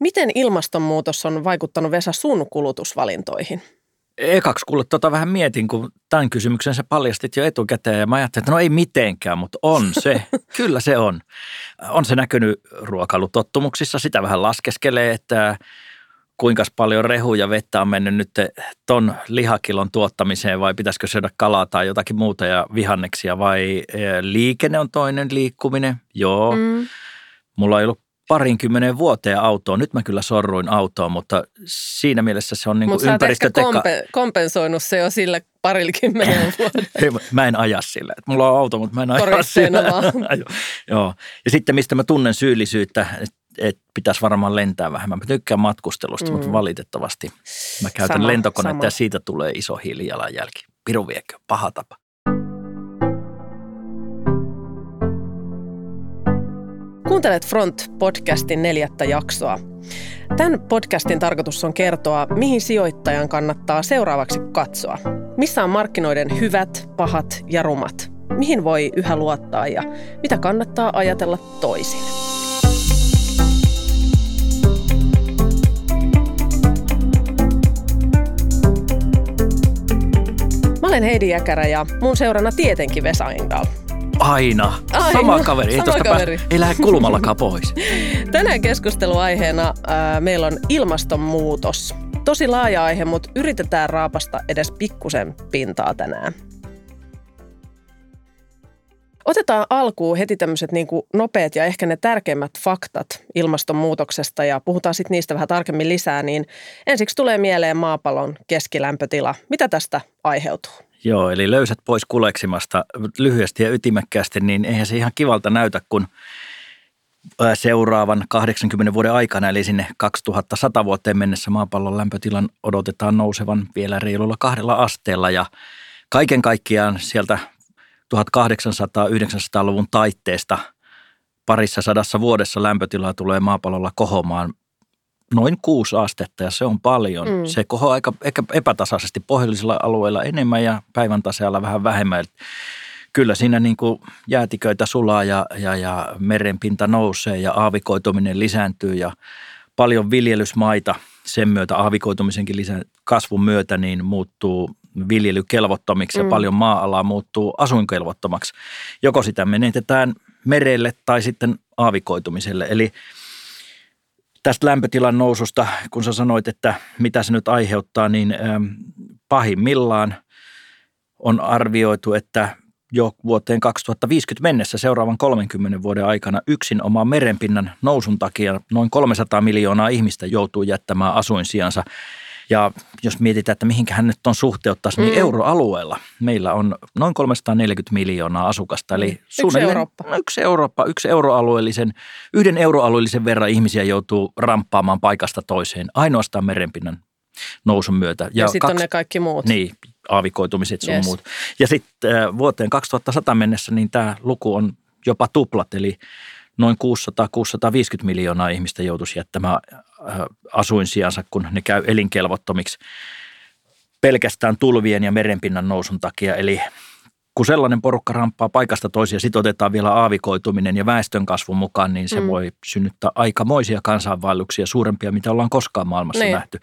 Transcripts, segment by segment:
Miten ilmastonmuutos on vaikuttanut Vesa sun kulutusvalintoihin? Ekaksi kuule, tota vähän mietin, kun tämän kysymyksen sä paljastit jo etukäteen ja mä ajattelin, että no ei mitenkään, mutta on se. Kyllä se on. On se näkynyt ruokailutottumuksissa, sitä vähän laskeskelee, että kuinka paljon rehu ja vettä on mennyt nyt ton lihakilon tuottamiseen vai pitäisikö syödä kalaa tai jotakin muuta ja vihanneksia vai eh, liikenne on toinen liikkuminen. Joo. Mm. Mulla ei ollut parinkymmenen vuoteen autoon. Nyt mä kyllä sorruin autoon, mutta siinä mielessä se on niin kuin ympäristöteka. kompe- kompensoinut se jo sille parinkymmenen vuoden. mä en aja sillä. Mulla on auto, mutta mä en aja sillä. Joo. Ja sitten mistä mä tunnen syyllisyyttä, että pitäisi varmaan lentää vähemmän. Mä tykkään matkustelusta, mm. mutta valitettavasti mä käytän sama, lentokonetta sama. ja siitä tulee iso hiilijalanjälki. Piru viekö, paha tapa. Kuuntelet Front-podcastin neljättä jaksoa. Tämän podcastin tarkoitus on kertoa, mihin sijoittajan kannattaa seuraavaksi katsoa. Missä on markkinoiden hyvät, pahat ja rumat? Mihin voi yhä luottaa ja mitä kannattaa ajatella toisin? Mä olen Heidi Jäkärä ja mun seurana tietenkin Vesa Engdahl. Aina. Aina. Sama kaveri. Sama ei, kaveri. Pää, ei lähde kulmallakaan pois. Tänään keskusteluaiheena äh, meillä on ilmastonmuutos. Tosi laaja aihe, mutta yritetään raapasta edes pikkusen pintaa tänään. Otetaan alkuun heti tämmöiset niin nopeat ja ehkä ne tärkeimmät faktat ilmastonmuutoksesta ja puhutaan sitten niistä vähän tarkemmin lisää. Niin ensiksi tulee mieleen maapallon keskilämpötila. Mitä tästä aiheutuu? Joo, eli löysät pois kuleksimasta lyhyesti ja ytimekkäästi, niin eihän se ihan kivalta näytä, kun seuraavan 80 vuoden aikana, eli sinne 2100 vuoteen mennessä maapallon lämpötilan odotetaan nousevan vielä reilulla kahdella asteella. Ja kaiken kaikkiaan sieltä 1800-900-luvun taitteesta parissa sadassa vuodessa lämpötila tulee maapallolla kohomaan noin kuusi astetta ja se on paljon. Mm. Se kohoaa aika ehkä epätasaisesti pohjoisilla alueilla enemmän ja päivän taseella vähän vähemmän. Kyllä siinä niin kuin jäätiköitä sulaa ja, ja, ja merenpinta nousee ja aavikoituminen lisääntyy ja paljon viljelysmaita sen myötä aavikoitumisenkin lisän, kasvun myötä niin muuttuu viljelykelvottomiksi mm. ja paljon maa-alaa muuttuu asuinkelvottomaksi. Joko sitä menetetään merelle tai sitten aavikoitumiselle. Eli – tästä lämpötilan noususta, kun sä sanoit, että mitä se nyt aiheuttaa, niin ähm, pahimmillaan on arvioitu, että jo vuoteen 2050 mennessä seuraavan 30 vuoden aikana yksin oman merenpinnan nousun takia noin 300 miljoonaa ihmistä joutuu jättämään asuinsijansa ja jos mietitään, että mihinkä hän nyt on suhteuttaisi, niin mm. euroalueella meillä on noin 340 miljoonaa asukasta. Eli mm. yksi Eurooppa. Yksi Eurooppa, yksi euroalueellisen, yhden euroalueellisen verran ihmisiä joutuu ramppaamaan paikasta toiseen ainoastaan merenpinnan nousun myötä. Ja, ja sitten on ne kaikki muut. Niin, aavikoitumiset sun yes. muut. Ja sitten äh, vuoteen 2100 mennessä niin tämä luku on jopa tuplat, eli noin 600-650 miljoonaa ihmistä joutuisi jättämään asuinsijansa, kun ne käy elinkelvottomiksi pelkästään tulvien ja merenpinnan nousun takia. Eli kun sellainen porukka ramppaa paikasta toisia, sitten otetaan vielä aavikoituminen ja väestön kasvun mukaan, niin se mm. voi synnyttää aikamoisia kansainvaelluksia, suurempia, mitä ollaan koskaan maailmassa niin. nähty.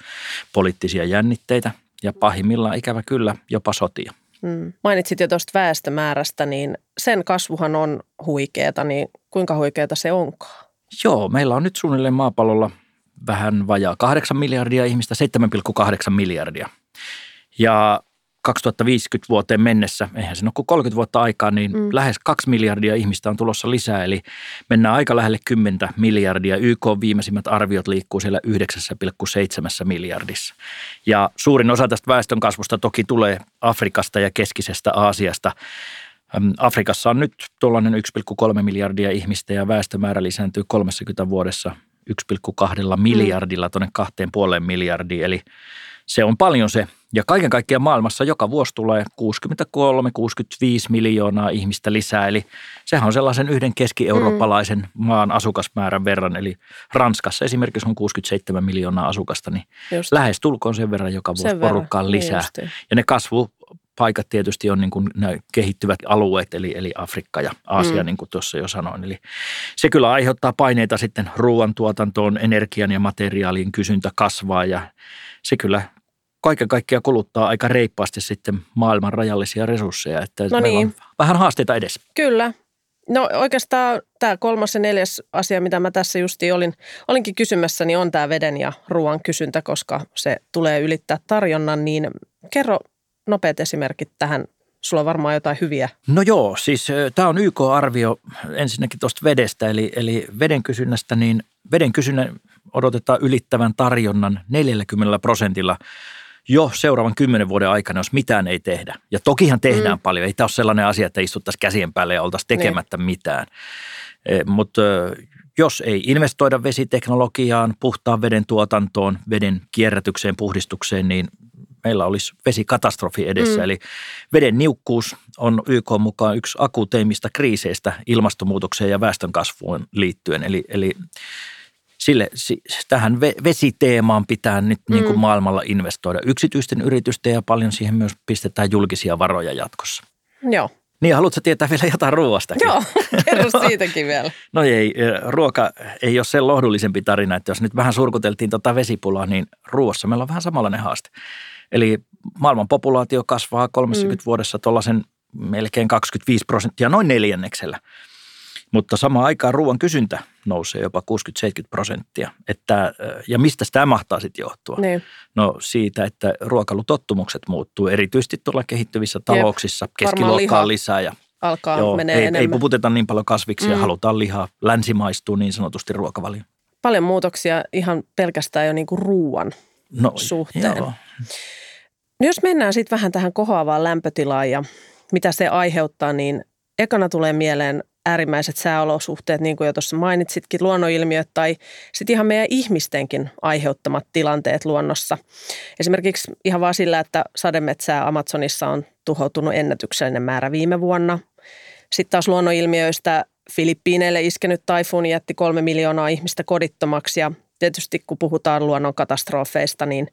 Poliittisia jännitteitä ja pahimmillaan ikävä kyllä jopa sotia. Mm. Mainitsit jo tuosta väestömäärästä, niin sen kasvuhan on huikeeta, niin kuinka huikeeta se onkaan? Joo, meillä on nyt suunnilleen maapallolla vähän vajaa 8 miljardia ihmistä, 7,8 miljardia. Ja 2050 vuoteen mennessä, eihän se ole kuin 30 vuotta aikaa, niin mm. lähes 2 miljardia ihmistä on tulossa lisää. Eli mennään aika lähelle 10 miljardia. YK viimeisimmät arviot liikkuu siellä 9,7 miljardissa. Ja suurin osa tästä väestönkasvusta toki tulee Afrikasta ja keskisestä Aasiasta. Afrikassa on nyt tuollainen 1,3 miljardia ihmistä ja väestömäärä lisääntyy 30 vuodessa 1,2 miljardilla tuonne 2,5 miljardiin. Eli se on paljon se. Ja kaiken kaikkiaan maailmassa joka vuosi tulee 63-65 miljoonaa ihmistä lisää. Eli sehän on sellaisen yhden keski-eurooppalaisen mm. maan asukasmäärän verran. Eli Ranskassa esimerkiksi on 67 miljoonaa asukasta, niin Just. lähes tulkoon sen verran joka vuosi sen porukkaan verran. Lisää. Niin ja ne kasvu paikat tietysti on niin kuin nämä kehittyvät alueet, eli, eli Afrikka ja Aasia, mm. niin kuin tuossa jo sanoin. Eli se kyllä aiheuttaa paineita sitten ruoantuotantoon, energian ja materiaalin kysyntä kasvaa ja se kyllä kaiken kaikkiaan kuluttaa aika reippaasti sitten maailman rajallisia resursseja, että no niin. vähän haasteita edes. Kyllä. No oikeastaan tämä kolmas ja neljäs asia, mitä mä tässä justi olin, olinkin kysymässä, niin on tämä veden ja ruoan kysyntä, koska se tulee ylittää tarjonnan, niin kerro nopeat esimerkit tähän Sulla on varmaan jotain hyviä. No joo, siis tämä on YK-arvio ensinnäkin tuosta vedestä, eli, eli veden kysynnästä, niin veden kysynnän odotetaan ylittävän tarjonnan 40 prosentilla jo seuraavan kymmenen vuoden aikana, jos mitään ei tehdä. Ja tokihan tehdään mm. paljon. Ei tämä ole sellainen asia, että istuttaisiin käsien päälle ja oltaisiin niin. tekemättä niin. mitään. E, mutta jos ei investoida vesiteknologiaan, puhtaan veden tuotantoon, veden kierrätykseen, puhdistukseen, niin meillä olisi vesikatastrofi edessä. Mm. Eli veden niukkuus on YK mukaan yksi akuuteimmista kriiseistä ilmastonmuutokseen ja väestönkasvuun liittyen. Eli, eli sille, tähän vesiteemaan pitää nyt mm. niin kuin mm. maailmalla investoida yksityisten yritysten ja paljon siihen myös pistetään julkisia varoja jatkossa. Joo. Niin, haluatko tietää vielä jotain ruoastakin? Joo, kerro siitäkin vielä. no ei, ruoka ei ole sen lohdullisempi tarina, että jos nyt vähän surkuteltiin tota vesipulaa, niin ruoassa meillä on vähän samanlainen haaste. Eli maailman populaatio kasvaa 30 mm. vuodessa tuollaisen melkein 25 prosenttia, noin neljänneksellä. Mutta samaan aikaan ruoan kysyntä nousee jopa 60-70 prosenttia. Että, ja mistä tämä mahtaa sitten johtua? Niin. No siitä, että ruokalutottumukset muuttuu erityisesti tuolla kehittyvissä talouksissa. Jep, keskiluokkaa lisää ja alkaa joo, menee ei, enemmän. ei puputeta niin paljon kasviksia, mm. halutaan lihaa, länsimaistuu niin sanotusti ruokavalio. Paljon muutoksia ihan pelkästään jo niin kuin ruoan no, suhteen. Joo. No jos mennään sitten vähän tähän kohoavaan lämpötilaan ja mitä se aiheuttaa, niin ekana tulee mieleen äärimmäiset sääolosuhteet, niin kuin jo tuossa mainitsitkin, luonnonilmiöt tai sitten ihan meidän ihmistenkin aiheuttamat tilanteet luonnossa. Esimerkiksi ihan vaan sillä, että sademetsää Amazonissa on tuhoutunut ennätyksellinen määrä viime vuonna. Sitten taas luonnonilmiöistä Filippiineille iskenyt taifuuni jätti kolme miljoonaa ihmistä kodittomaksi ja tietysti kun puhutaan luonnon katastrofeista, niin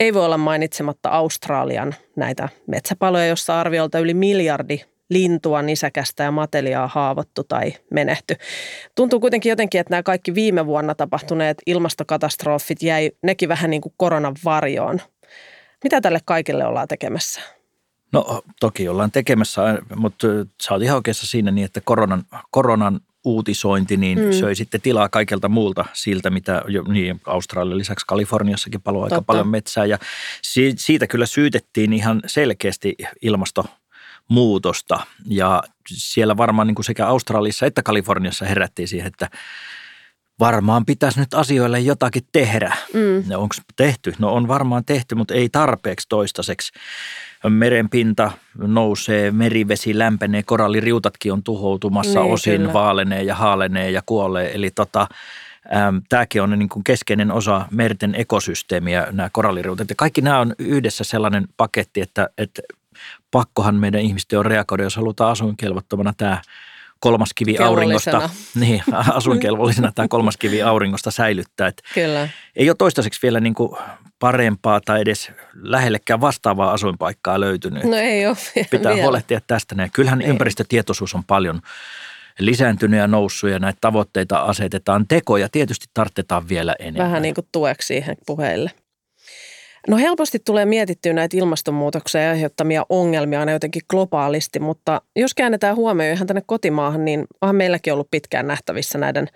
ei voi olla mainitsematta Australian näitä metsäpaloja, jossa arviolta yli miljardi lintua, nisäkästä ja mateliaa haavoittu tai menehty. Tuntuu kuitenkin jotenkin, että nämä kaikki viime vuonna tapahtuneet ilmastokatastrofit jäi nekin vähän niin kuin koronan varjoon. Mitä tälle kaikille ollaan tekemässä? No toki ollaan tekemässä, mutta sä oot ihan oikeassa siinä niin, että koronan, koronan uutisointi niin mm. söi sitten tilaa kaikelta muulta siltä, mitä jo, niin Australian lisäksi Kaliforniassakin paloi aika paljon metsää. Ja si, siitä kyllä syytettiin ihan selkeästi ilmasto muutosta. Ja siellä varmaan niin kuin sekä Australiassa että Kaliforniassa herättiin siihen, että varmaan pitäisi nyt asioille jotakin tehdä. Mm. No onko tehty? No on varmaan tehty, mutta ei tarpeeksi toistaiseksi. Merenpinta nousee, merivesi lämpenee, koralliriutatkin on tuhoutumassa, niin, osin kyllä. vaalenee ja haalenee ja kuolee. Eli tota, Tämäkin on niin kuin keskeinen osa merten ekosysteemiä, nämä koralliriutat. Ja kaikki nämä on yhdessä sellainen paketti, että, että pakkohan meidän ihmisten on reagoida, jos halutaan asuinkelvottomana tämä kolmas kivi auringosta, niin, asuinkelvollisena tämä kolmas kivi auringosta säilyttää. Että Kyllä. Ei ole toistaiseksi vielä niin kuin parempaa tai edes lähellekään vastaavaa asuinpaikkaa löytynyt. No ei ole Pitää vielä. huolehtia tästä. Näin. Kyllähän ei. ympäristötietoisuus on paljon lisääntynyt ja noussut ja näitä tavoitteita asetetaan. Tekoja tietysti tarvitaan vielä enemmän. Vähän niin kuin tueksi siihen puheille. No helposti tulee mietittyä näitä ilmastonmuutoksen aiheuttamia ongelmia aina jotenkin globaalisti, mutta jos käännetään huomioon ihan tänne kotimaahan, niin onhan meilläkin ollut pitkään nähtävissä näiden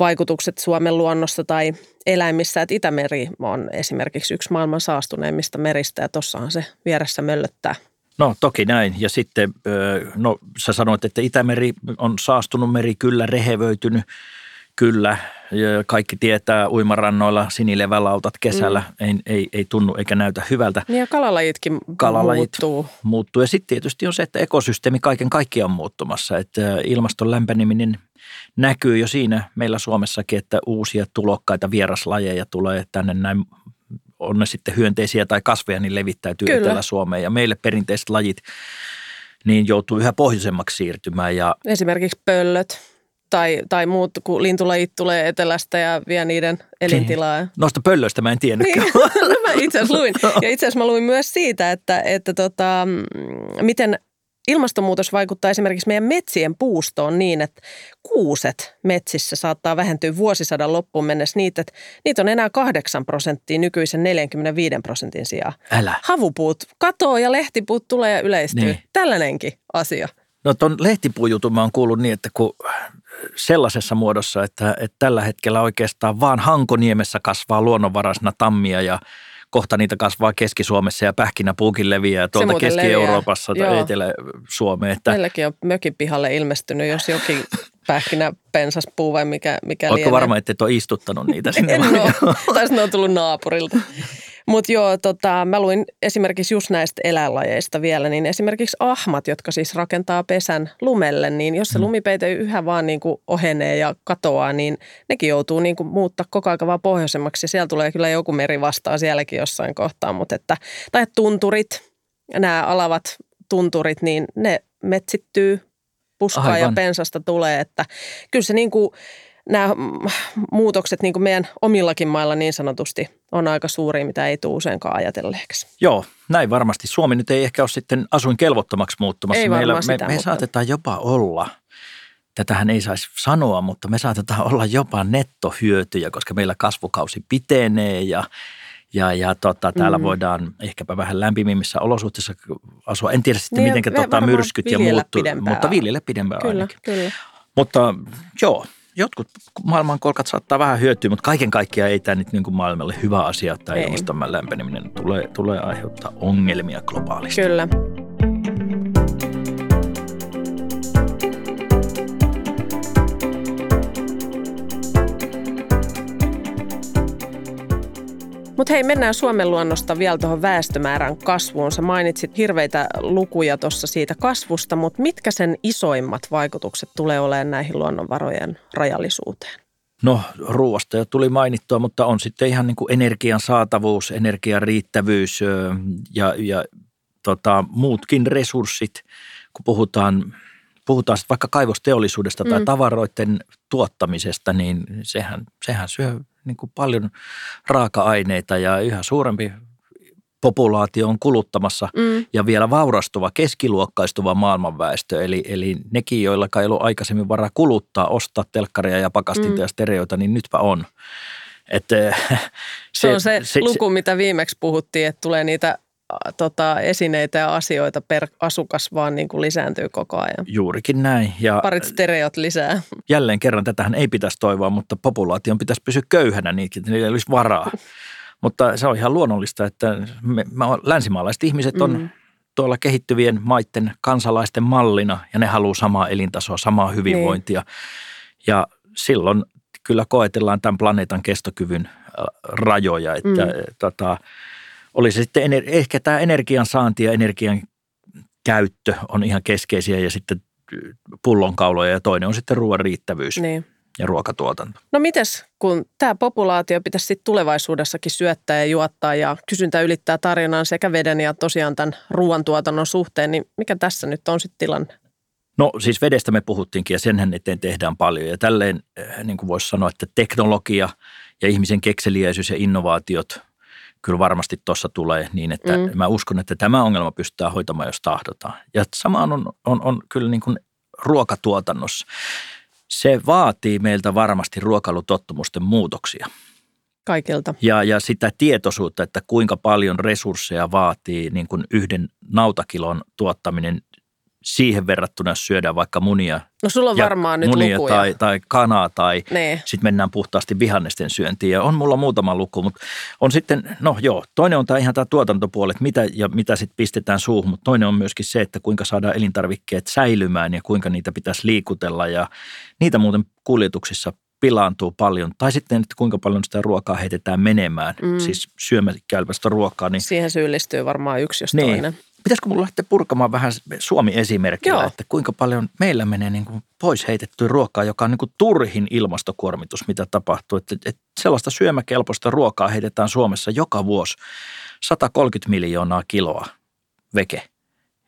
vaikutukset Suomen luonnossa tai eläimissä. Että Itämeri on esimerkiksi yksi maailman saastuneimmista meristä ja tossahan se vieressä möllöttää. No toki näin. Ja sitten, no sä sanoit, että Itämeri on saastunut meri, kyllä rehevöitynyt – Kyllä, kaikki tietää uimarannoilla sinilevälautat kesällä mm. ei, ei, ei tunnu eikä näytä hyvältä. Niin ja kalalajitkin Kalalajit muuttuu. muuttuu. Ja sitten tietysti on se, että ekosysteemi kaiken kaikkiaan on muuttumassa. Että ilmaston lämpeneminen näkyy jo siinä meillä Suomessakin, että uusia tulokkaita vieraslajeja tulee tänne näin on ne sitten hyönteisiä tai kasveja, niin levittäytyy Kyllä. Etelä-Suomeen. Ja meille perinteiset lajit niin joutuu yhä pohjoisemmaksi siirtymään. Ja Esimerkiksi pöllöt tai, tai muut, kun lintulajit tulee etelästä ja vie niiden elintilaa. Niin. Noista pöllöistä mä en tiennytkään. Niin, no mä itse asiassa luin. Ja itse asiassa mä luin myös siitä, että, että tota, miten ilmastonmuutos vaikuttaa esimerkiksi meidän metsien puustoon niin, että kuuset metsissä saattaa vähentyä vuosisadan loppuun mennessä niitä, että niitä on enää 8 prosenttia nykyisen 45 prosentin sijaan. Älä. Havupuut katoo ja lehtipuut tulee ja yleistyy. Niin. Tällainenkin asia. No tuon lehtipuujutun mä oon kuullut niin, että kun sellaisessa muodossa, että, että tällä hetkellä oikeastaan vaan Hankoniemessä kasvaa luonnonvaraisena tammia ja kohta niitä kasvaa Keski-Suomessa ja pähkinäpuukin leviää tuolta Keski-Euroopassa tai Etelä-Suomeen. Että... Meilläkin on mökin pihalle ilmestynyt, jos jokin pähkinä pensaspuu vai mikä, mikä Oletko lienee. varma, että et ole istuttanut niitä sinne? en ole, tai ne on tullut naapurilta. Mutta joo, tota, mä luin esimerkiksi just näistä eläinlajeista vielä, niin esimerkiksi ahmat, jotka siis rakentaa pesän lumelle, niin jos se mm. lumipeite yhä vaan niin kuin ohenee ja katoaa, niin nekin joutuu niin kuin muuttaa koko ajan vaan pohjoisemmaksi. Siellä tulee kyllä joku meri vastaan sielläkin jossain kohtaa, mutta että, tai tunturit, nämä alavat tunturit, niin ne metsittyy, puskaa Aivan. ja pensasta tulee, että kyllä se niin kuin, nämä muutokset niin kuin meidän omillakin mailla niin sanotusti on aika suuri, mitä ei tule useinkaan ajatelleeksi. Joo, näin varmasti. Suomi nyt ei ehkä ole sitten asuinkelvottomaksi muuttumassa. Ei Meillä, sitä, me, me mutta... saatetaan jopa olla, tätähän ei saisi sanoa, mutta me saatetaan olla jopa nettohyötyjä, koska meillä kasvukausi pitenee ja ja, ja tota, täällä mm. voidaan ehkäpä vähän lämpimimmissä olosuhteissa asua. En tiedä sitten, niin, miten tota, myrskyt ja muut, mutta viljellä pidempään kyllä, ainakin. Kyllä. Mutta joo, jotkut maailmankolkat saattaa vähän hyötyä, mutta kaiken kaikkiaan ei tämä nyt niin kuin maailmalle hyvä asia, että ilmaston lämpeneminen tulee, tulee aiheuttaa ongelmia globaalisti. Kyllä. Mutta hei, mennään Suomen luonnosta vielä tuohon väestömäärän kasvuun. Sä mainitsit hirveitä lukuja tuossa siitä kasvusta, mutta mitkä sen isoimmat vaikutukset tulee olemaan näihin luonnonvarojen rajallisuuteen? No ruoasta jo tuli mainittua, mutta on sitten ihan niin kuin energian saatavuus, energian riittävyys ja, ja tota, muutkin resurssit, kun puhutaan, puhutaan sitten vaikka kaivosteollisuudesta tai mm. tavaroiden tuottamisesta, niin sehän, sehän syö niin kuin paljon raaka-aineita ja yhä suurempi populaatio on kuluttamassa mm. ja vielä vaurastuva, keskiluokkaistuva maailmanväestö. Eli, eli nekin, joilla ei ollut aikaisemmin varaa kuluttaa, ostaa telkkaria ja pakastinta mm. ja stereoita, niin nytpä on. Et, se, se on se, se luku, se, mitä viimeksi puhuttiin, että tulee niitä tota, esineitä ja asioita per asukas vaan niin kuin lisääntyy koko ajan. Juurikin näin. Ja Parit stereot lisää. Jälleen kerran tätähän ei pitäisi toivoa, mutta populaation pitäisi pysyä köyhänä niin, että niillä olisi varaa. mutta se on ihan luonnollista, että me, me länsimaalaiset ihmiset on mm. tuolla kehittyvien maiden kansalaisten mallina ja ne haluaa samaa elintasoa, samaa hyvinvointia. Niin. Ja silloin kyllä koetellaan tämän planeetan kestokyvyn rajoja, että mm. tota, oli se sitten ehkä tämä energian saanti ja energian käyttö on ihan keskeisiä ja sitten pullonkauloja ja toinen on sitten ruoan riittävyys. Niin ja ruokatuotanto. No mites, kun tämä populaatio pitäisi sitten tulevaisuudessakin syöttää ja juottaa ja kysyntä ylittää tarjonnan sekä veden ja tosiaan tämän ruoantuotannon suhteen, niin mikä tässä nyt on sitten tilanne? No siis vedestä me puhuttiinkin ja senhän eteen tehdään paljon ja tälleen niin kuin voisi sanoa, että teknologia ja ihmisen kekseliäisyys ja innovaatiot kyllä varmasti tuossa tulee niin, että mm. mä uskon, että tämä ongelma pystytään hoitamaan, jos tahdotaan. Ja samaan on, on, on kyllä niin kuin ruokatuotannossa. Se vaatii meiltä varmasti ruokailutottumusten muutoksia. Kaikilta. Ja, ja sitä tietoisuutta, että kuinka paljon resursseja vaatii niin kuin yhden nautakilon tuottaminen siihen verrattuna, jos syödään vaikka munia. No sulla on varmaan nyt munia lukuja. Tai, tai kanaa tai niin. sitten mennään puhtaasti vihannesten syöntiin. Ja on mulla muutama luku, mutta on sitten, no joo, toinen on tämä ihan tämä tuotantopuoli, että mitä ja mitä sitten pistetään suuhun, mutta toinen on myöskin se, että kuinka saadaan elintarvikkeet säilymään ja kuinka niitä pitäisi liikutella ja niitä muuten kuljetuksissa pilaantuu paljon. Tai sitten, että kuinka paljon sitä ruokaa heitetään menemään, mm. siis syömäkälpäistä ruokaa. Niin, Siihen syyllistyy varmaan yksi jos niin, toinen pitäisikö mulla lähteä purkamaan vähän Suomi-esimerkillä, Joo. että kuinka paljon meillä menee niin kuin pois heitettyä ruokaa, joka on niin kuin turhin ilmastokuormitus, mitä tapahtuu. Että, että sellaista syömäkelpoista ruokaa heitetään Suomessa joka vuosi 130 miljoonaa kiloa veke,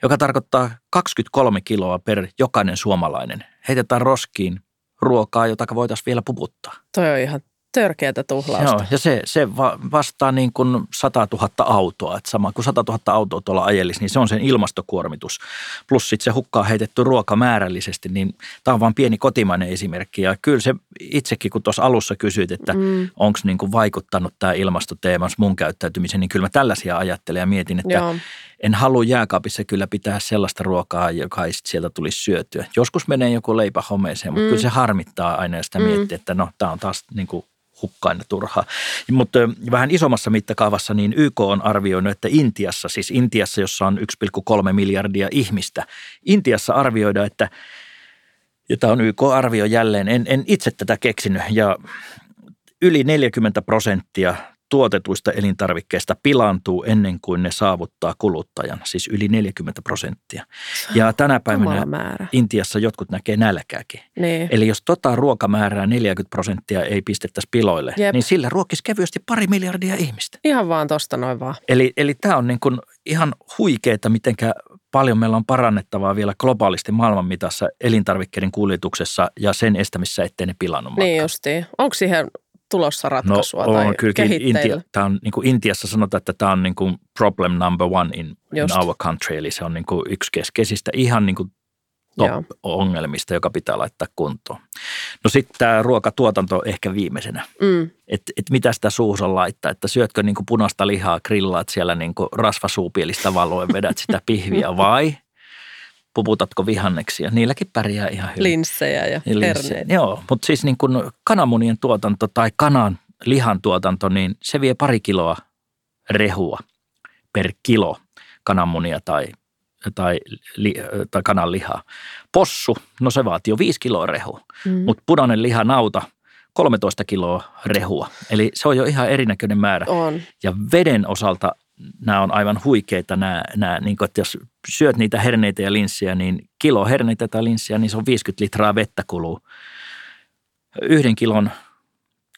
joka tarkoittaa 23 kiloa per jokainen suomalainen. Heitetään roskiin ruokaa, jota voitaisiin vielä puputtaa. Toi on ihan törkeätä tuhlausta. Joo, ja se, se vastaa niin kuin 100 000 autoa, että sama kuin 100 000 autoa tuolla ajelisi, niin se on sen ilmastokuormitus. Plus sitten se hukkaa heitetty ruoka määrällisesti, niin tämä on vain pieni kotimainen esimerkki. Ja kyllä se itsekin, kun tuossa alussa kysyit, että mm. onko niin kuin vaikuttanut tämä ilmastoteema mun käyttäytymiseen, niin kyllä mä tällaisia ajattelen ja mietin, että Joo. en halua jääkaapissa kyllä pitää sellaista ruokaa, joka ei sieltä tulisi syötyä. Joskus menee joku leipä homeeseen, mutta mm. kyllä se harmittaa aina ja sitä mm. miettiä, että no tämä on taas niin kuin hukkaina turhaa. Mutta vähän isommassa mittakaavassa niin YK on arvioinut, että Intiassa, siis Intiassa, jossa on 1,3 miljardia ihmistä, Intiassa arvioidaan, että ja tämä on YK-arvio jälleen, en, en itse tätä keksinyt, ja yli 40 prosenttia tuotetuista elintarvikkeista pilaantuu ennen kuin ne saavuttaa kuluttajan, siis yli 40 prosenttia. Ja tänä päivänä Intiassa jotkut näkee nälkääkin. Niin. Eli jos tota ruokamäärää 40 prosenttia ei pistettäisi piloille, Jep. niin sillä ruokisi kevyesti pari miljardia ihmistä. Ihan vaan tosta noin vaan. Eli, eli tämä on niin kuin ihan huikeeta, mitenkä paljon meillä on parannettavaa vielä globaalisti maailman mitassa elintarvikkeiden kuljetuksessa ja sen estämissä, ettei ne pilannut Niin justiin. Onko siihen tulossa ratkaisua no, tai kyllä, Intia, tämä on, niin kuin Intiassa sanotaan, että tämä on niin kuin problem number one in, in our country, eli se on niin kuin yksi keskeisistä ihan niin kuin top-ongelmista, joka pitää laittaa kuntoon. No sitten tämä ruokatuotanto ehkä viimeisenä. Mm. Että et mitä sitä suuhun laittaa, että syötkö niin kuin punaista lihaa, grillaat siellä niin kuin rasvasuupielistä valoen, vedät sitä pihviä vai – puputatko vihanneksia. Niilläkin pärjää ihan hyvin. Linssejä ja, ja herneitä. Joo, mutta siis niin kuin kananmunien tuotanto tai kanan lihan tuotanto, niin se vie pari kiloa rehua per kilo kananmunia tai, tai, li, tai kanan lihaa. Possu, no se vaatii jo 5 kiloa rehua, mm. mutta punainen liha nauta 13 kiloa rehua. Eli se on jo ihan erinäköinen määrä. On. Ja veden osalta nämä on aivan huikeita nämä, nämä niin kuin, että jos syöt niitä herneitä ja linssiä, niin kilo herneitä tai linssiä, niin se on 50 litraa vettä kuluu. Yhden kilon,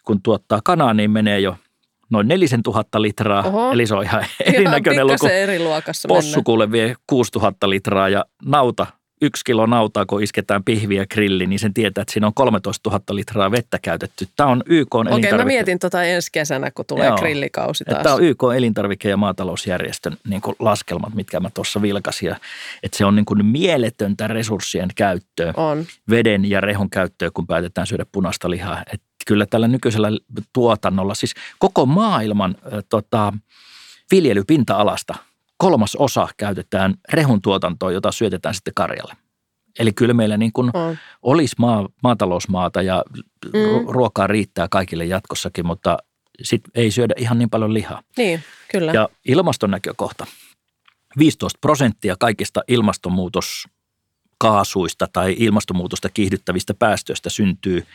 kun tuottaa kanaa, niin menee jo noin 4000 litraa, Oho. eli se on ihan erinäköinen luku. eri luokassa Possu kuule vie 6000 litraa ja nauta yksi kilo nautaa, kun isketään pihviä grilli, niin sen tietää, että siinä on 13 000 litraa vettä käytetty. Tämä on YK Okei, mä mietin tota ensi kesänä, kun tulee Joo. grillikausi taas. Tämä on YK elintarvike- ja maatalousjärjestön niin kuin laskelmat, mitkä mä tuossa vilkasin. Että se on niin kuin mieletöntä resurssien käyttöä, on. veden ja rehon käyttöä, kun päätetään syödä punaista lihaa. Et kyllä tällä nykyisellä tuotannolla, siis koko maailman äh, tota, viljelypinta-alasta – kolmas osa käytetään rehun tuotantoon, jota syötetään sitten karjalle. Eli kyllä meillä niin kuin mm. olisi maa, maatalousmaata ja mm. ruokaa riittää kaikille jatkossakin, mutta sit ei syödä ihan niin paljon lihaa. Niin, kyllä. Ja ilmaston näkökohta. 15 prosenttia kaikista ilmastonmuutoskaasuista tai ilmastonmuutosta kiihdyttävistä päästöistä syntyy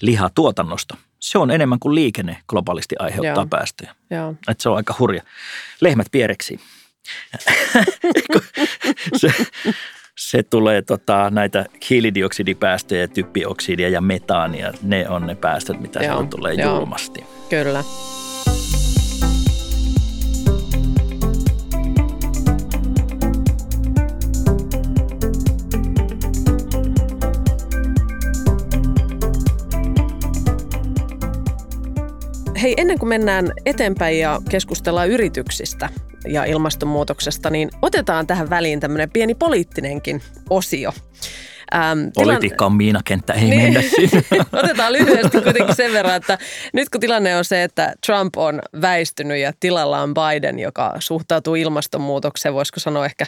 lihatuotannosta. Se on enemmän kuin liikenne globaalisti aiheuttaa Joo. päästöjä. Joo. Et se on aika hurja. Lehmät piereksi se, se tulee tota, näitä hiilidioksidipäästöjä, typpioksidia ja metaania. Ne on ne päästöt, mitä joo, tulee joo. julmasti. Kyllä. Hei, ennen kuin mennään eteenpäin ja keskustellaan yrityksistä, ja ilmastonmuutoksesta, niin otetaan tähän väliin tämmöinen pieni poliittinenkin osio. Ähm, Politiikka on miinakenttä, ei niin, mennä sinne. Otetaan lyhyesti kuitenkin sen verran, että nyt kun tilanne on se, että Trump on väistynyt ja tilalla on Biden, joka suhtautuu ilmastonmuutokseen, voisiko sanoa ehkä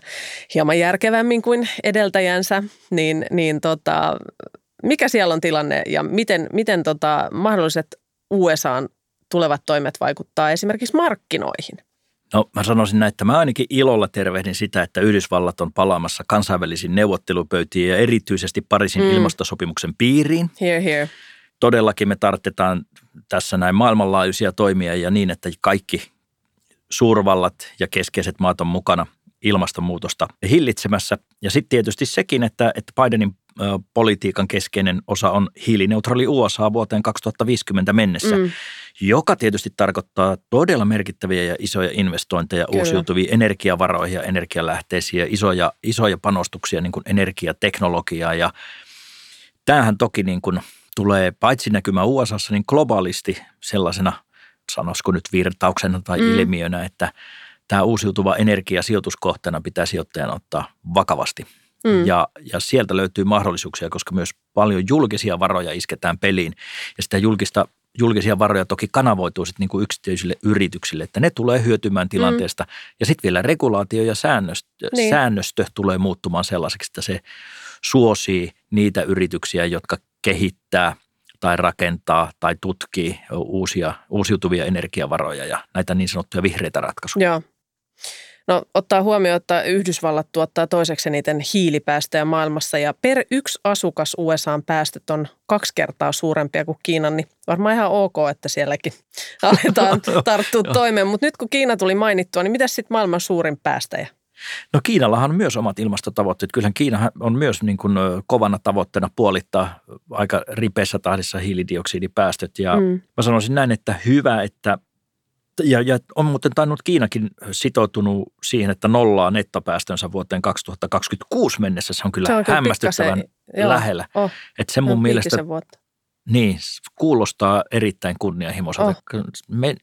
hieman järkevämmin kuin edeltäjänsä, niin, niin tota, mikä siellä on tilanne ja miten, miten tota, mahdolliset USAn tulevat toimet vaikuttaa esimerkiksi markkinoihin? No mä sanoisin näin, että mä ainakin ilolla tervehdin sitä, että Yhdysvallat on palaamassa kansainvälisiin neuvottelupöytiin ja erityisesti Pariisin mm. ilmastosopimuksen piiriin. Here, here. Todellakin me tarvitaan tässä näin maailmanlaajuisia toimia ja niin, että kaikki suurvallat ja keskeiset maat on mukana ilmastonmuutosta hillitsemässä. Ja sitten tietysti sekin, että, että Bidenin politiikan keskeinen osa on hiilineutraali USA vuoteen 2050 mennessä, mm. Joka tietysti tarkoittaa todella merkittäviä ja isoja investointeja Kyllä. uusiutuviin energiavaroihin ja energialähteisiin ja isoja, isoja panostuksia niin kuin energiateknologiaa ja tämähän toki niin kuin tulee paitsi näkymään USAssa, niin globaalisti sellaisena, sanoisiko nyt virtauksena tai mm. ilmiönä, että tämä uusiutuva energia sijoituskohteena pitää sijoittajan ottaa vakavasti. Mm. Ja, ja sieltä löytyy mahdollisuuksia, koska myös paljon julkisia varoja isketään peliin. Ja sitä julkista, julkisia varoja toki kanavoituu sitten niin kuin yksityisille yrityksille, että ne tulee hyötymään mm. tilanteesta. Mm. Ja sitten vielä regulaatio ja säännöstö, niin. säännöstö tulee muuttumaan sellaiseksi, että se suosii niitä yrityksiä, jotka kehittää tai rakentaa tai tutkii uusia, uusiutuvia energiavaroja ja näitä niin sanottuja vihreitä ratkaisuja. Joo. No ottaa huomioon, että Yhdysvallat tuottaa toiseksi eniten hiilipäästöjä maailmassa ja per yksi asukas USAn päästöt on kaksi kertaa suurempia kuin Kiinan, niin varmaan ihan ok, että sielläkin aletaan tarttua toimeen. Mutta nyt kun Kiina tuli mainittua, niin mitä sitten maailman suurin päästäjä? No Kiinallahan on myös omat ilmastotavoitteet. Kyllähän Kiina on myös niin kuin kovana tavoitteena puolittaa aika ripeässä tahdissa hiilidioksidipäästöt. Ja mm. mä sanoisin näin, että hyvä, että ja, ja on muuten tainnut Kiinakin sitoutunut siihen, että nollaa nettopäästönsä vuoteen 2026 mennessä. Se on kyllä se on hämmästyttävän kyllä lähellä. Oh, että se mun mielestä, vuotta. niin, kuulostaa erittäin kunnianhimoiselta. Oh.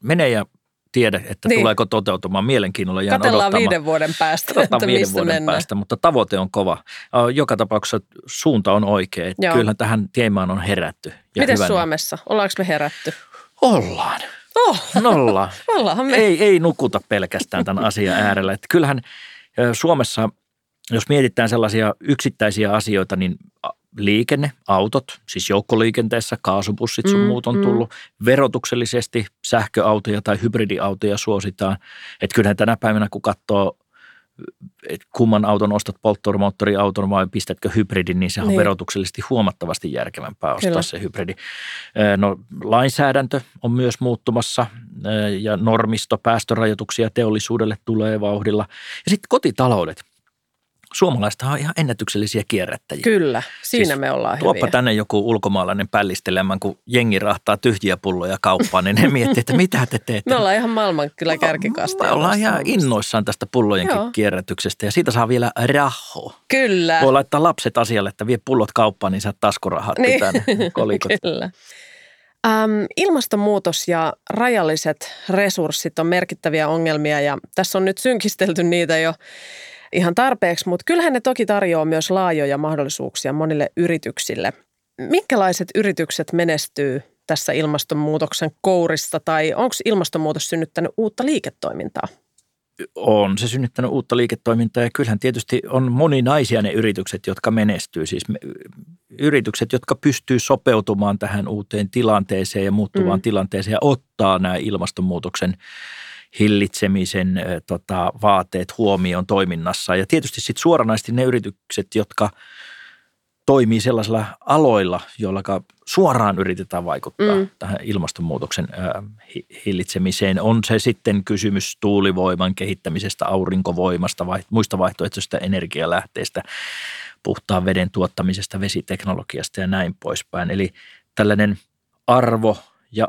Menee ja tiedä, että niin. tuleeko toteutumaan. Mielenkiinnolla jään Katellaan odottamaan. viiden vuoden päästä, Katsotaan että viiden vuoden mennään. päästä, mutta tavoite on kova. Joka tapauksessa suunta on oikea. Kyllähän tähän teemaan on herätty. Miten Suomessa? Ollaanko me herätty? Ollaan. Oh. Nolla. me. Ei, ei nukuta pelkästään tämän asian äärellä. Että kyllähän Suomessa, jos mietitään sellaisia yksittäisiä asioita, niin liikenne, autot, siis joukkoliikenteessä, kaasubussit sun mm, muut on mm. tullut. Mm. Verotuksellisesti sähköautoja tai hybridiautoja suositaan. Että kyllähän tänä päivänä, kun katsoo että kumman auton ostat, polttomoottoriauton vai pistätkö hybridin, niin se on niin. verotuksellisesti huomattavasti järkevämpää ostaa Kyllä. se hybridi. No, lainsäädäntö on myös muuttumassa ja normisto, päästörajoituksia teollisuudelle tulee vauhdilla. Ja sitten kotitaloudet – suomalaiset on ihan ennätyksellisiä kierrättäjiä. Kyllä, siinä siis me ollaan tuoppa hyviä. tänne joku ulkomaalainen pällistelemään, kun jengi rahtaa tyhjiä pulloja kauppaan, niin ne miettii, että mitä te teette. Me ollaan ihan maailman kyllä kärkikasta. Me ollaan ihan innoissaan tästä pullojen kierrätyksestä ja siitä saa vielä rahoa. Kyllä. Voi laittaa lapset asialle, että vie pullot kauppaan, niin saat taskurahat niin. kolikot. Kyllä. Ähm, ilmastonmuutos ja rajalliset resurssit on merkittäviä ongelmia ja tässä on nyt synkistelty niitä jo ihan tarpeeksi, mutta kyllähän ne toki tarjoaa myös laajoja mahdollisuuksia monille yrityksille. Minkälaiset yritykset menestyy tässä ilmastonmuutoksen kourissa tai onko ilmastonmuutos synnyttänyt uutta liiketoimintaa? On se synnyttänyt uutta liiketoimintaa ja kyllähän tietysti on moninaisia ne yritykset, jotka menestyy. Siis yritykset, jotka pystyy sopeutumaan tähän uuteen tilanteeseen ja muuttuvaan mm. tilanteeseen ja ottaa nämä ilmastonmuutoksen hillitsemisen tota, vaateet huomioon toiminnassa. Ja tietysti sitten suoranaisesti ne yritykset, jotka toimii sellaisilla aloilla, joilla suoraan yritetään vaikuttaa mm. tähän ilmastonmuutoksen hillitsemiseen. On se sitten kysymys tuulivoiman kehittämisestä, aurinkovoimasta vai muista vaihtoehtoisista energialähteistä, puhtaan veden tuottamisesta, vesiteknologiasta ja näin poispäin. Eli tällainen arvo ja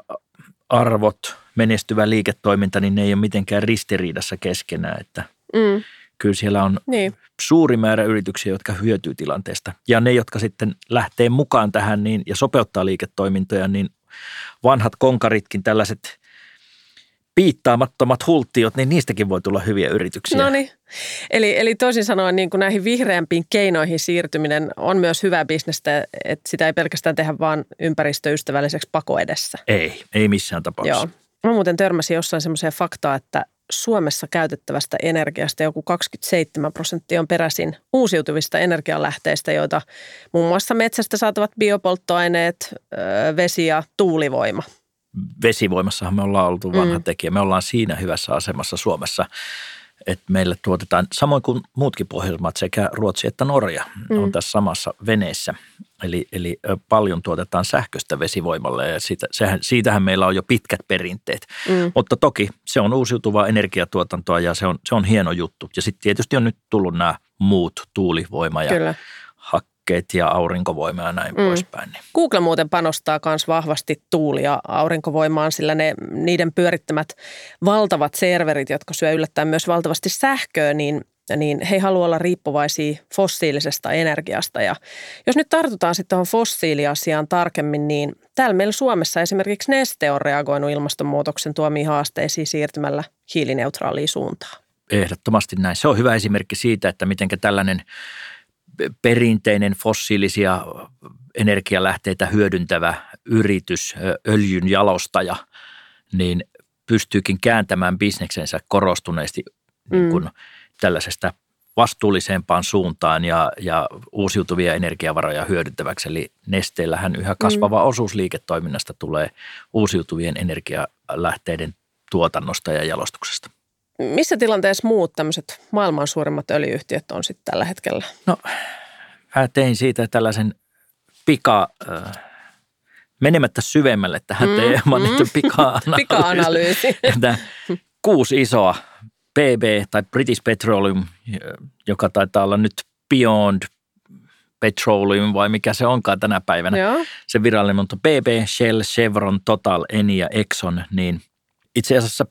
arvot – menestyvä liiketoiminta, niin ne ei ole mitenkään ristiriidassa keskenään, että mm. kyllä siellä on niin. suuri määrä yrityksiä, jotka hyötyy tilanteesta. Ja ne, jotka sitten lähtee mukaan tähän niin, ja sopeuttaa liiketoimintoja, niin vanhat konkaritkin, tällaiset piittaamattomat hulttiot, niin niistäkin voi tulla hyviä yrityksiä. No niin. Eli, eli toisin sanoen niin kuin näihin vihreämpiin keinoihin siirtyminen on myös hyvää bisnestä, että sitä ei pelkästään tehdä vaan ympäristöystävälliseksi pako edessä. Ei, ei missään tapauksessa. Joo. Mä muuten törmäsin jossain semmoiseen faktaa, että Suomessa käytettävästä energiasta joku 27 prosenttia on peräisin uusiutuvista energialähteistä, joita muun muassa metsästä saatavat biopolttoaineet, vesi ja tuulivoima. Vesivoimassahan me ollaan oltu vanha mm. tekijä. Me ollaan siinä hyvässä asemassa Suomessa että meille tuotetaan, samoin kuin muutkin Pohjoismaat sekä Ruotsi että Norja mm. on tässä samassa veneessä. Eli, eli paljon tuotetaan sähköstä vesivoimalle ja siitä, sehän, siitähän meillä on jo pitkät perinteet. Mm. Mutta toki se on uusiutuvaa energiatuotantoa ja se on, se on hieno juttu. Ja sitten tietysti on nyt tullut nämä muut tuulivoima ja Kyllä hakkeet ja aurinkovoima ja näin mm. poispäin. Niin. Google muuten panostaa myös vahvasti tuuli- ja aurinkovoimaan, sillä ne, niiden pyörittämät valtavat serverit, jotka syö yllättäen myös valtavasti sähköä, niin niin he ei halua olla riippuvaisia fossiilisesta energiasta. Ja jos nyt tartutaan sitten tuohon fossiiliasiaan tarkemmin, niin täällä meillä Suomessa esimerkiksi Neste on reagoinut ilmastonmuutoksen tuomiin haasteisiin siirtymällä hiilineutraaliin suuntaan. Ehdottomasti näin. Se on hyvä esimerkki siitä, että miten tällainen perinteinen fossiilisia energialähteitä hyödyntävä yritys, öljyn jalostaja, niin pystyykin kääntämään bisneksensä korostuneesti mm. niin kuin tällaisesta vastuullisempaan suuntaan ja, ja uusiutuvia energiavaroja hyödyntäväksi. Eli nesteellähän yhä kasvava mm. osuus liiketoiminnasta tulee uusiutuvien energialähteiden tuotannosta ja jalostuksesta. Missä tilanteessa muut tämmöiset maailman suurimmat öljyyhtiöt on sitten tällä hetkellä? No, mä tein siitä tällaisen pika, äh, menemättä syvemmälle tähän mm, teemaan, mm. pika-analyysi. pika-analyysi. kuusi isoa PB tai British Petroleum, joka taitaa olla nyt Beyond Petroleum vai mikä se onkaan tänä päivänä. Joo. Se virallinen on PB, Shell, Chevron, Total, Eni ja Exxon, niin itse asiassa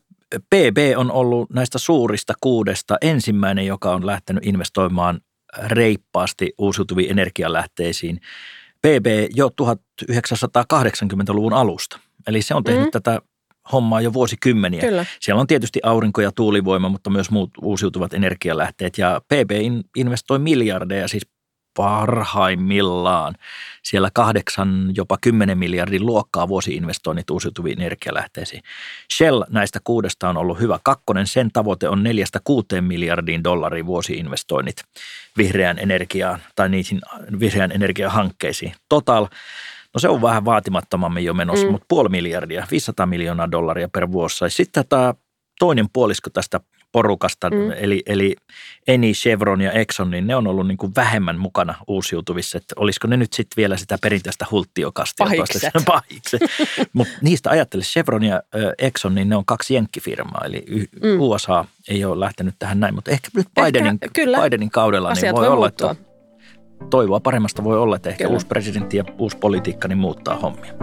PB on ollut näistä suurista kuudesta ensimmäinen, joka on lähtenyt investoimaan reippaasti uusiutuviin energialähteisiin. PB jo 1980-luvun alusta. Eli se on tehnyt mm. tätä hommaa jo vuosikymmeniä. Kyllä. Siellä on tietysti aurinko- ja tuulivoima, mutta myös muut uusiutuvat energialähteet. Ja PB investoi miljardeja, siis parhaimmillaan siellä kahdeksan, jopa kymmenen miljardin luokkaa vuosiinvestoinnit uusiutuviin energialähteisiin. Shell näistä kuudesta on ollut hyvä kakkonen. Sen tavoite on neljästä kuuteen miljardiin dollarin vuosiinvestoinnit vihreään energiaan tai niihin vihreän energiahankkeisiin. Total No se on vähän vaatimattomammin jo menossa, mm. mutta puoli miljardia, 500 miljoonaa dollaria per vuosi. Sitten tämä toinen puolisko tästä porukasta, mm. eli, eli Eni, Chevron ja Exxon, niin ne on ollut niin kuin vähemmän mukana uusiutuvissa. Että olisiko ne nyt sitten vielä sitä perinteistä hulttiokastia? Pahikset. Pahikset. Mutta niistä ajattelisi Chevron ja Exxon, niin ne on kaksi jenkkifirmaa, eli mm. USA ei ole lähtenyt tähän näin. Mutta ehkä nyt Bidenin, ehkä, kyllä. Bidenin kaudella niin voi, voi olla, että toivoa paremmasta voi olla, että ehkä kyllä. uusi presidentti ja uusi politiikka niin muuttaa hommia.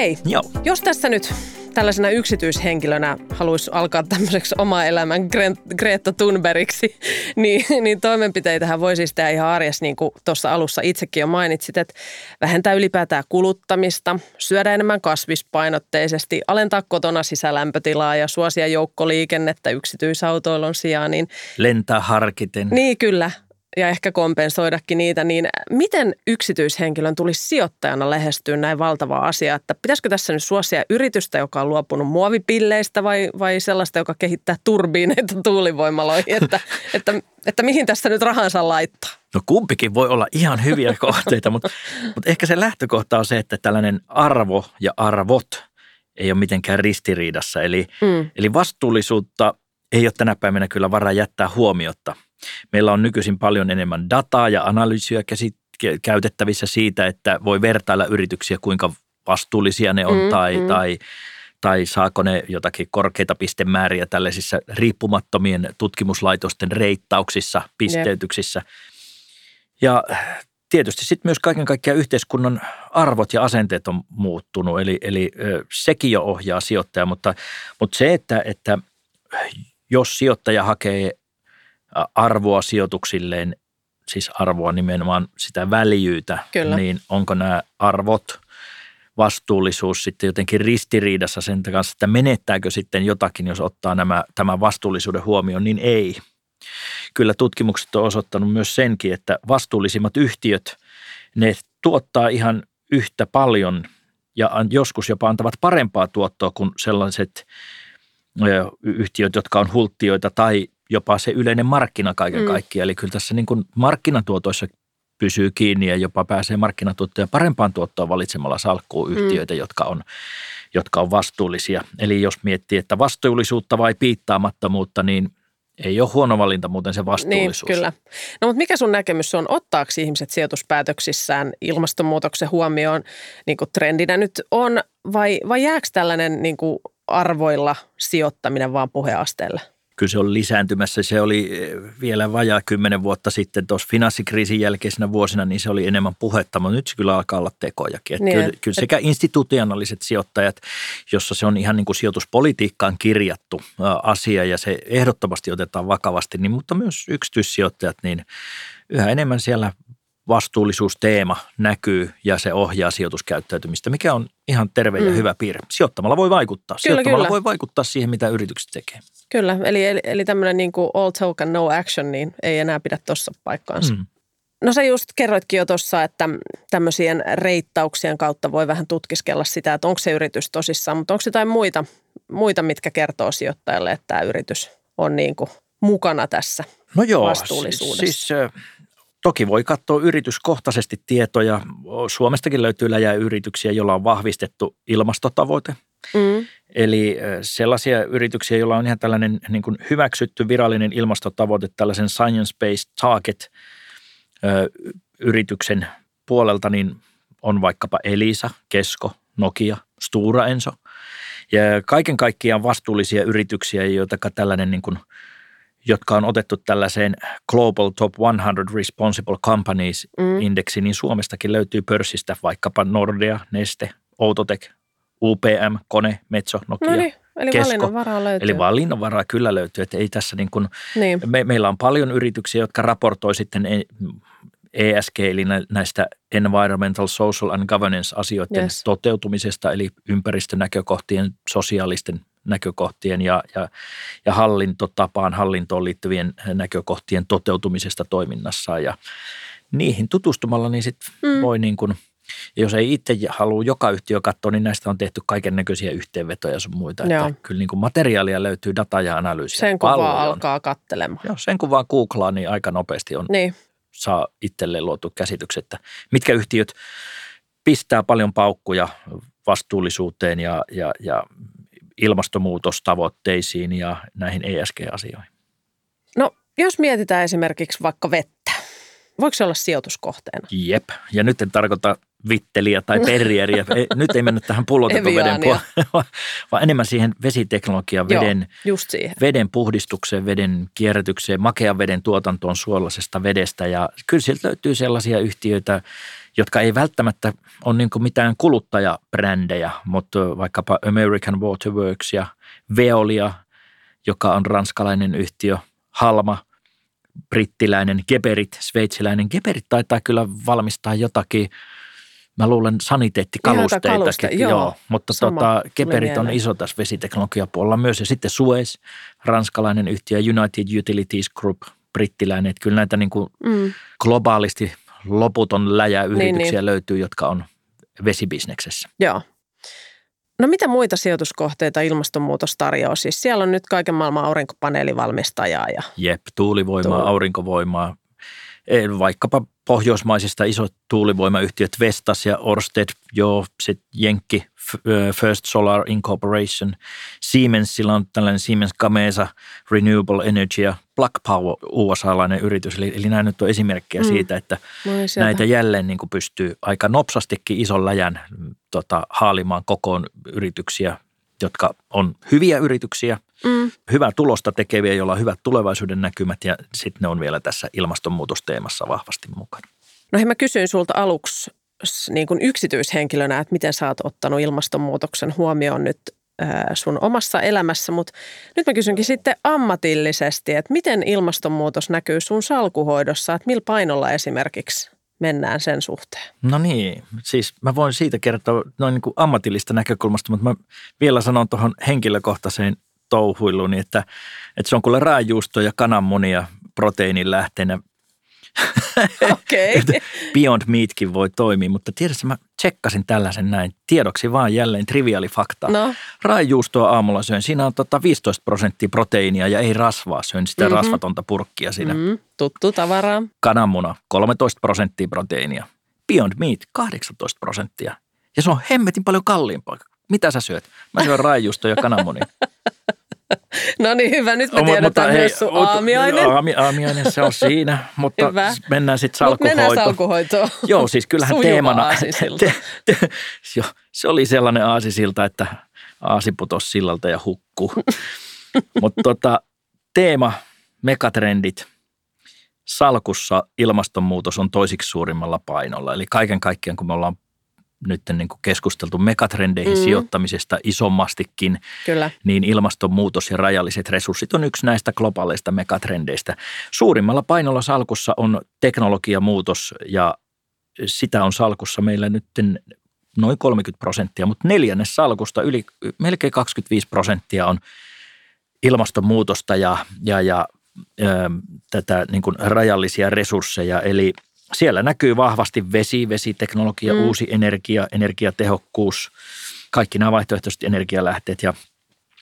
Hei, Joo. jos tässä nyt tällaisena yksityishenkilönä haluaisi alkaa tämmöiseksi oma elämän Greta Thunbergiksi, niin, niin toimenpiteitähän voi siis tehdä ihan arjessa, niin kuin tuossa alussa itsekin jo mainitsit, että vähentää ylipäätään kuluttamista, syödä enemmän kasvispainotteisesti, alentaa kotona sisälämpötilaa ja suosia joukkoliikennettä yksityisautoilun sijaan. Niin, Lentää harkiten. Niin kyllä, ja ehkä kompensoidakin niitä, niin miten yksityishenkilön tulisi sijoittajana lähestyä näin valtavaa asiaa, että pitäisikö tässä nyt suosia yritystä, joka on luopunut muovipilleistä vai, vai sellaista, joka kehittää turbiineita tuulivoimaloihin, että, että, että mihin tässä nyt rahansa laittaa? No kumpikin voi olla ihan hyviä kohteita, mutta, mutta ehkä se lähtökohta on se, että tällainen arvo ja arvot ei ole mitenkään ristiriidassa, eli, mm. eli vastuullisuutta ei ole tänä päivänä kyllä varaa jättää huomiotta – Meillä on nykyisin paljon enemmän dataa ja analyysiä käytettävissä siitä, että voi vertailla yrityksiä, kuinka vastuullisia ne on mm, tai, mm. tai, tai saako ne jotakin korkeita pistemääriä tällaisissa riippumattomien tutkimuslaitosten reittauksissa, pisteytyksissä. Ja tietysti sitten myös kaiken kaikkiaan yhteiskunnan arvot ja asenteet on muuttunut, eli, eli sekin jo ohjaa sijoittajaa, mutta, mutta se, että, että jos sijoittaja hakee arvoa sijoituksilleen, siis arvoa nimenomaan sitä väljyyttä, Kyllä. niin onko nämä arvot, vastuullisuus sitten jotenkin ristiriidassa sen kanssa, että menettääkö sitten jotakin, jos ottaa nämä, tämän vastuullisuuden huomioon, niin ei. Kyllä tutkimukset on osoittanut myös senkin, että vastuullisimmat yhtiöt, ne tuottaa ihan yhtä paljon ja joskus jopa antavat parempaa tuottoa kuin sellaiset yhtiöt, jotka on hulttioita tai jopa se yleinen markkina kaiken mm. kaikkiaan. Eli kyllä tässä niin kuin markkinatuotoissa pysyy kiinni ja jopa pääsee markkinatuottoja parempaan tuottoon valitsemalla salkkuun yhtiöitä, mm. jotka, on, jotka on vastuullisia. Eli jos miettii, että vastuullisuutta vai piittaamattomuutta, niin ei ole huono valinta muuten se vastuullisuus. Niin, kyllä. No mutta mikä sun näkemys on, ottaako ihmiset sijoituspäätöksissään ilmastonmuutoksen huomioon, niin kuin trendinä nyt on, vai, vai jääkö tällainen niin kuin arvoilla sijoittaminen vaan puheasteelle? Kyllä se on lisääntymässä. Se oli eh, vielä vajaa kymmenen vuotta sitten tuossa finanssikriisin jälkeisenä vuosina, niin se oli enemmän puhetta, mutta nyt se kyllä alkaa olla tekojakin. Että niin, kyllä, kyllä sekä institutionaaliset sijoittajat, jossa se on ihan niin kuin sijoituspolitiikkaan kirjattu asia ja se ehdottomasti otetaan vakavasti, niin, mutta myös yksityissijoittajat, niin yhä enemmän siellä vastuullisuusteema näkyy ja se ohjaa sijoituskäyttäytymistä, mikä on ihan terve ja mm. hyvä piirre. Sijoittamalla voi vaikuttaa. Kyllä, Sijoittamalla kyllä. voi vaikuttaa siihen, mitä yritykset tekee. Kyllä, eli, eli, eli tämmöinen niin kuin all talk and no action, niin ei enää pidä tuossa paikkaansa. Mm. No sä just kerroitkin jo tuossa, että tämmöisien reittauksien kautta voi vähän tutkiskella sitä, että onko se yritys tosissaan, mutta onko jotain muita, muita mitkä kertoo sijoittajalle, että tämä yritys on niin kuin mukana tässä no joo, vastuullisuudessa? Siis, Toki voi katsoa yrityskohtaisesti tietoja. Suomestakin löytyy läjää yrityksiä, joilla on vahvistettu ilmastotavoite. Mm. Eli sellaisia yrityksiä, joilla on ihan tällainen niin kuin hyväksytty virallinen ilmastotavoite tällaisen science-based target yrityksen puolelta, niin on vaikkapa Elisa, Kesko, Nokia, Stura Enso. Ja kaiken kaikkiaan vastuullisia yrityksiä, joita tällainen niin kuin – jotka on otettu tällaiseen Global Top 100 Responsible Companies mm. niin Suomestakin löytyy pörssistä vaikkapa Nordea, Neste, Outotec, UPM, Kone, Metso, Nokia. No niin. Eli Kesko. valinnanvaraa löytyy. Eli valinnanvaraa kyllä löytyy, että ei tässä niin kuin, niin. Me, meillä on paljon yrityksiä, jotka raportoi sitten ESG, e eli näistä environmental, social and governance asioiden yes. toteutumisesta, eli ympäristönäkökohtien, sosiaalisten näkökohtien ja, ja, ja hallintotapaan, hallintoon liittyvien näkökohtien toteutumisesta toiminnassa ja niihin tutustumalla niin sitten mm. voi niin kuin, jos ei itse halua joka yhtiö katsoa, niin näistä on tehty kaiken näköisiä yhteenvetoja sun muita. Että kyllä niin kuin materiaalia löytyy, data ja analyysiä Sen kun vaan alkaa katselemaan. Joo, sen kun vaan googlaa, niin aika nopeasti on, niin. saa itselleen luotu käsitykset, että mitkä yhtiöt pistää paljon paukkuja vastuullisuuteen ja, ja, ja ilmastonmuutostavoitteisiin ja näihin ESG-asioihin. No, jos mietitään esimerkiksi vaikka vettä, voiko se olla sijoituskohteena? Jep, ja nyt en tarkoita vitteliä tai perrieriä. Nyt ei mennä tähän pullotetun veden puolelle, vaan enemmän siihen vesiteknologian, veden, Joo, siihen. veden puhdistukseen, veden kierrätykseen, makean veden tuotantoon suolaisesta vedestä. Ja kyllä sieltä löytyy sellaisia yhtiöitä, jotka ei välttämättä ole niin mitään kuluttajabrändejä, mutta vaikkapa American Waterworks ja Veolia, joka on ranskalainen yhtiö, Halma, brittiläinen, Geberit, sveitsiläinen. Geberit taitaa kyllä valmistaa jotakin, mä luulen saniteettikalusteitakin. Kaluste, joo, joo, mutta tota, Geberit on iso tässä vesiteknologiapuolella myös. Ja sitten Suez, ranskalainen yhtiö, United Utilities Group, brittiläinen. Että kyllä näitä niin kuin mm. globaalisti loputon läjä yrityksiä niin, niin. löytyy, jotka on vesibisneksessä. Joo. No mitä muita sijoituskohteita ilmastonmuutos tarjoaa? Siis siellä on nyt kaiken maailman aurinkopaneelivalmistajaa. Ja... Jep, tuulivoimaa, Tuul... aurinkovoimaa, vaikkapa pohjoismaisista isot tuulivoimayhtiöt Vestas ja Orsted, joo, sitten Jenkki, First Solar Incorporation. Siemensillä on tällainen Siemens Gamesa Renewable Energy ja Plug Power USA-lainen yritys. Eli, eli nämä nyt on esimerkkejä mm. siitä, että näitä jälleen niin kuin pystyy aika nopsastikin ison läjän tota, haalimaan kokoon yrityksiä, jotka on hyviä yrityksiä, mm. hyvää tulosta tekeviä, joilla on hyvät tulevaisuuden näkymät ja sitten ne on vielä tässä ilmastonmuutosteemassa vahvasti mukana. No hei, mä kysyin sulta aluksi niin kuin yksityishenkilönä, että miten sä oot ottanut ilmastonmuutoksen huomioon nyt sun omassa elämässä, mutta nyt mä kysynkin sitten ammatillisesti, että miten ilmastonmuutos näkyy sun salkuhoidossa, että millä painolla esimerkiksi mennään sen suhteen? No niin, siis mä voin siitä kertoa noin niin kuin ammatillista näkökulmasta, mutta mä vielä sanon tuohon henkilökohtaiseen touhuiluun, että, että se on kuule raajuusto ja kananmunia proteiinin lähteenä Okay. Beyond Meatkin voi toimia, mutta tiedätkö, mä tsekkasin tällaisen näin. Tiedoksi vaan jälleen triviaali fakta. No. Raajuustoa aamulla syön. Siinä on tota 15 prosenttia proteiinia ja ei rasvaa. Syön sitä mm-hmm. rasvatonta purkkia siinä. Mm, tuttu tavaraa. Kananmuna 13 prosenttia proteiinia. Beyond Meat 18 prosenttia. Ja se on hemmetin paljon kalliimpaa. Mitä sä syöt? Mä syön raajuusto ja kananmunia. No niin, hyvä. Nyt me tiedetään mutta, myös sun aamiainen. Aami, aamiainen, se on siinä, mutta hyvä. mennään sitten salkuhoitoon. Mut mennään salkuhoitoon. Joo, siis kyllähän Sujuva teemana. Te, te, jo, se oli sellainen aasisilta, että aasi putosi sillalta ja hukkuu. mutta tota, teema, megatrendit. Salkussa ilmastonmuutos on toisiksi suurimmalla painolla. Eli kaiken kaikkiaan, kun me ollaan nyt niin kuin keskusteltu megatrendeihin mm. sijoittamisesta isommastikin, Kyllä. niin ilmastonmuutos ja rajalliset resurssit on yksi näistä globaaleista megatrendeistä. Suurimmalla painolla salkussa on teknologiamuutos ja sitä on salkussa meillä nyt noin 30 prosenttia, mutta neljännes salkusta yli melkein 25 prosenttia on ilmastonmuutosta ja, ja, ja ö, tätä niin kuin rajallisia resursseja. Eli siellä näkyy vahvasti vesi, vesiteknologia, mm. uusi energia, energiatehokkuus, kaikki nämä vaihtoehtoiset energialähteet ja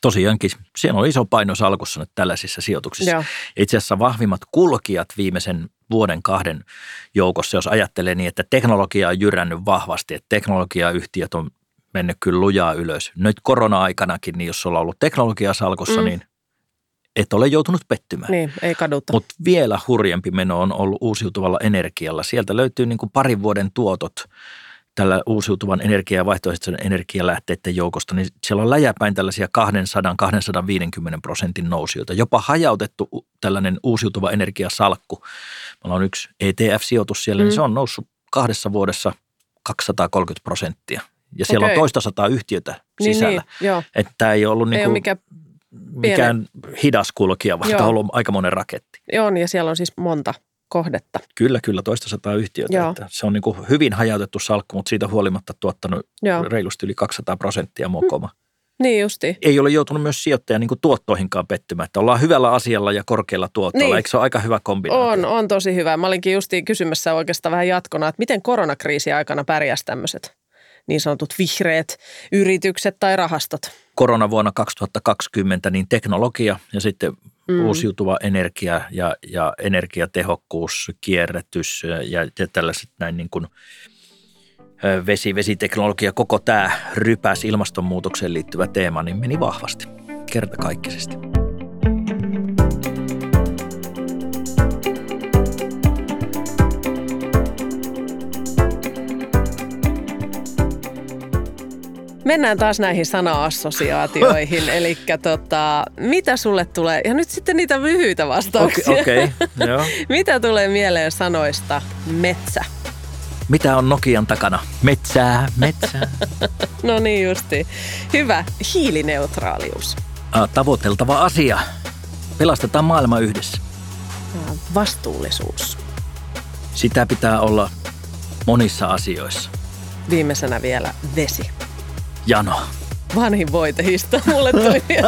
tosiaankin siellä on iso paino salkussa nyt tällaisissa sijoituksissa. Joo. Itse asiassa vahvimmat kulkijat viimeisen vuoden kahden joukossa, jos ajattelee niin, että teknologia on jyrännyt vahvasti, että teknologiayhtiöt on mennyt kyllä lujaa ylös. Nyt korona-aikanakin, niin jos sulla on ollut teknologia salkussa, mm. niin et ole joutunut pettymään. Niin, ei kadutta. Mutta vielä hurjempi meno on ollut uusiutuvalla energialla. Sieltä löytyy niin kuin parin vuoden tuotot tällä uusiutuvan energia- ja vaihtoehtoisen energialähteiden joukosta, niin siellä on läjäpäin tällaisia 200-250 prosentin nousijoita. Jopa hajautettu tällainen uusiutuva energiasalkku. Meillä on yksi ETF-sijoitus siellä, mm. niin se on noussut kahdessa vuodessa 230 prosenttia. Ja siellä okay. on toista sataa yhtiötä niin, sisällä. Niin, niin, että tämä ei ollut, niin kuin, mikä mikään hidas kulkija, vaan tämä on ollut aika monen raketti. Joo, ja siellä on siis monta kohdetta. Kyllä, kyllä, toista sataa yhtiötä. Että se on niin kuin hyvin hajautettu salkku, mutta siitä huolimatta tuottanut Joo. reilusti yli 200 prosenttia mokoma. Mm. Niin justi. Ei ole joutunut myös sijoittaja niin kuin tuottoihinkaan pettymään, että ollaan hyvällä asialla ja korkealla tuottolla. Niin. Eikö se ole aika hyvä kombinaatio? On, on tosi hyvä. Mä olinkin justiin kysymässä oikeastaan vähän jatkona, että miten koronakriisi aikana pärjäsi tämmöiset niin sanotut vihreät yritykset tai rahastot? Koronavuonna 2020 niin teknologia ja sitten mm. uusiutuva energia ja, ja energiatehokkuus, kierrätys ja, ja tällaiset näin niin kuin vesi, vesiteknologia, koko tämä rypäs ilmastonmuutokseen liittyvä teema, niin meni vahvasti kertakaikkisesti. Mennään taas näihin sana-assosiaatioihin. Eli tota, mitä sulle tulee? Ja nyt sitten niitä lyhyitä vastauksia. Okei, okay, okay, mitä tulee mieleen sanoista metsä? Mitä on Nokian takana? Metsää, metsää. no niin justi. Hyvä. Hiilineutraalius. Tavoiteltava asia. Pelastetaan maailma yhdessä. Vastuullisuus. Sitä pitää olla monissa asioissa. Viimeisenä vielä vesi. Jano. Vanhin voitehista mulle tuli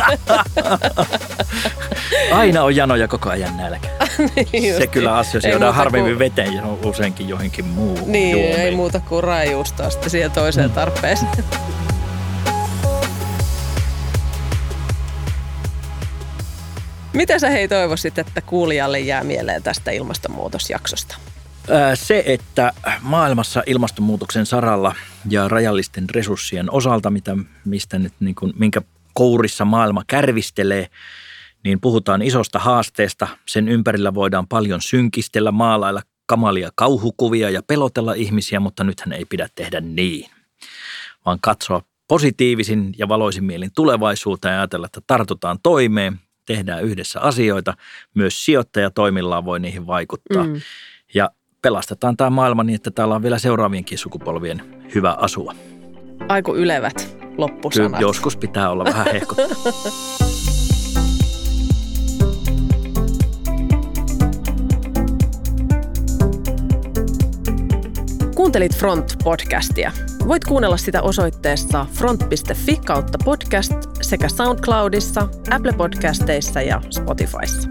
Aina on jano ja koko ajan nälkä. niin Se kyllä assosioidaan harvemmin kuin... veteen ja useinkin johonkin muuhun Niin, juomiin. ei muuta kuin rajuustoa sitten siihen toiseen mm. tarpeeseen. Mitä sä hei toivoisit, että kuulijalle jää mieleen tästä ilmastonmuutosjaksosta? Se, että maailmassa ilmastonmuutoksen saralla ja rajallisten resurssien osalta, mitä, mistä nyt niin kuin, minkä kourissa maailma kärvistelee, niin puhutaan isosta haasteesta. Sen ympärillä voidaan paljon synkistellä, maalailla kamalia kauhukuvia ja pelotella ihmisiä, mutta nythän ei pidä tehdä niin, vaan katsoa positiivisin ja valoisin mielin tulevaisuuteen ja ajatella, että tartutaan toimeen, tehdään yhdessä asioita. Myös sijoittajatoimillaan voi niihin vaikuttaa. Mm. Ja pelastetaan tämä maailma niin, että täällä on vielä seuraavienkin sukupolvien hyvä asua. Aiku ylevät loppusanat. Kyllä, joskus pitää olla vähän hehkuttaa. Kuuntelit Front-podcastia. Voit kuunnella sitä osoitteessa front.fi kautta podcast sekä SoundCloudissa, Apple Podcasteissa ja Spotifyssa.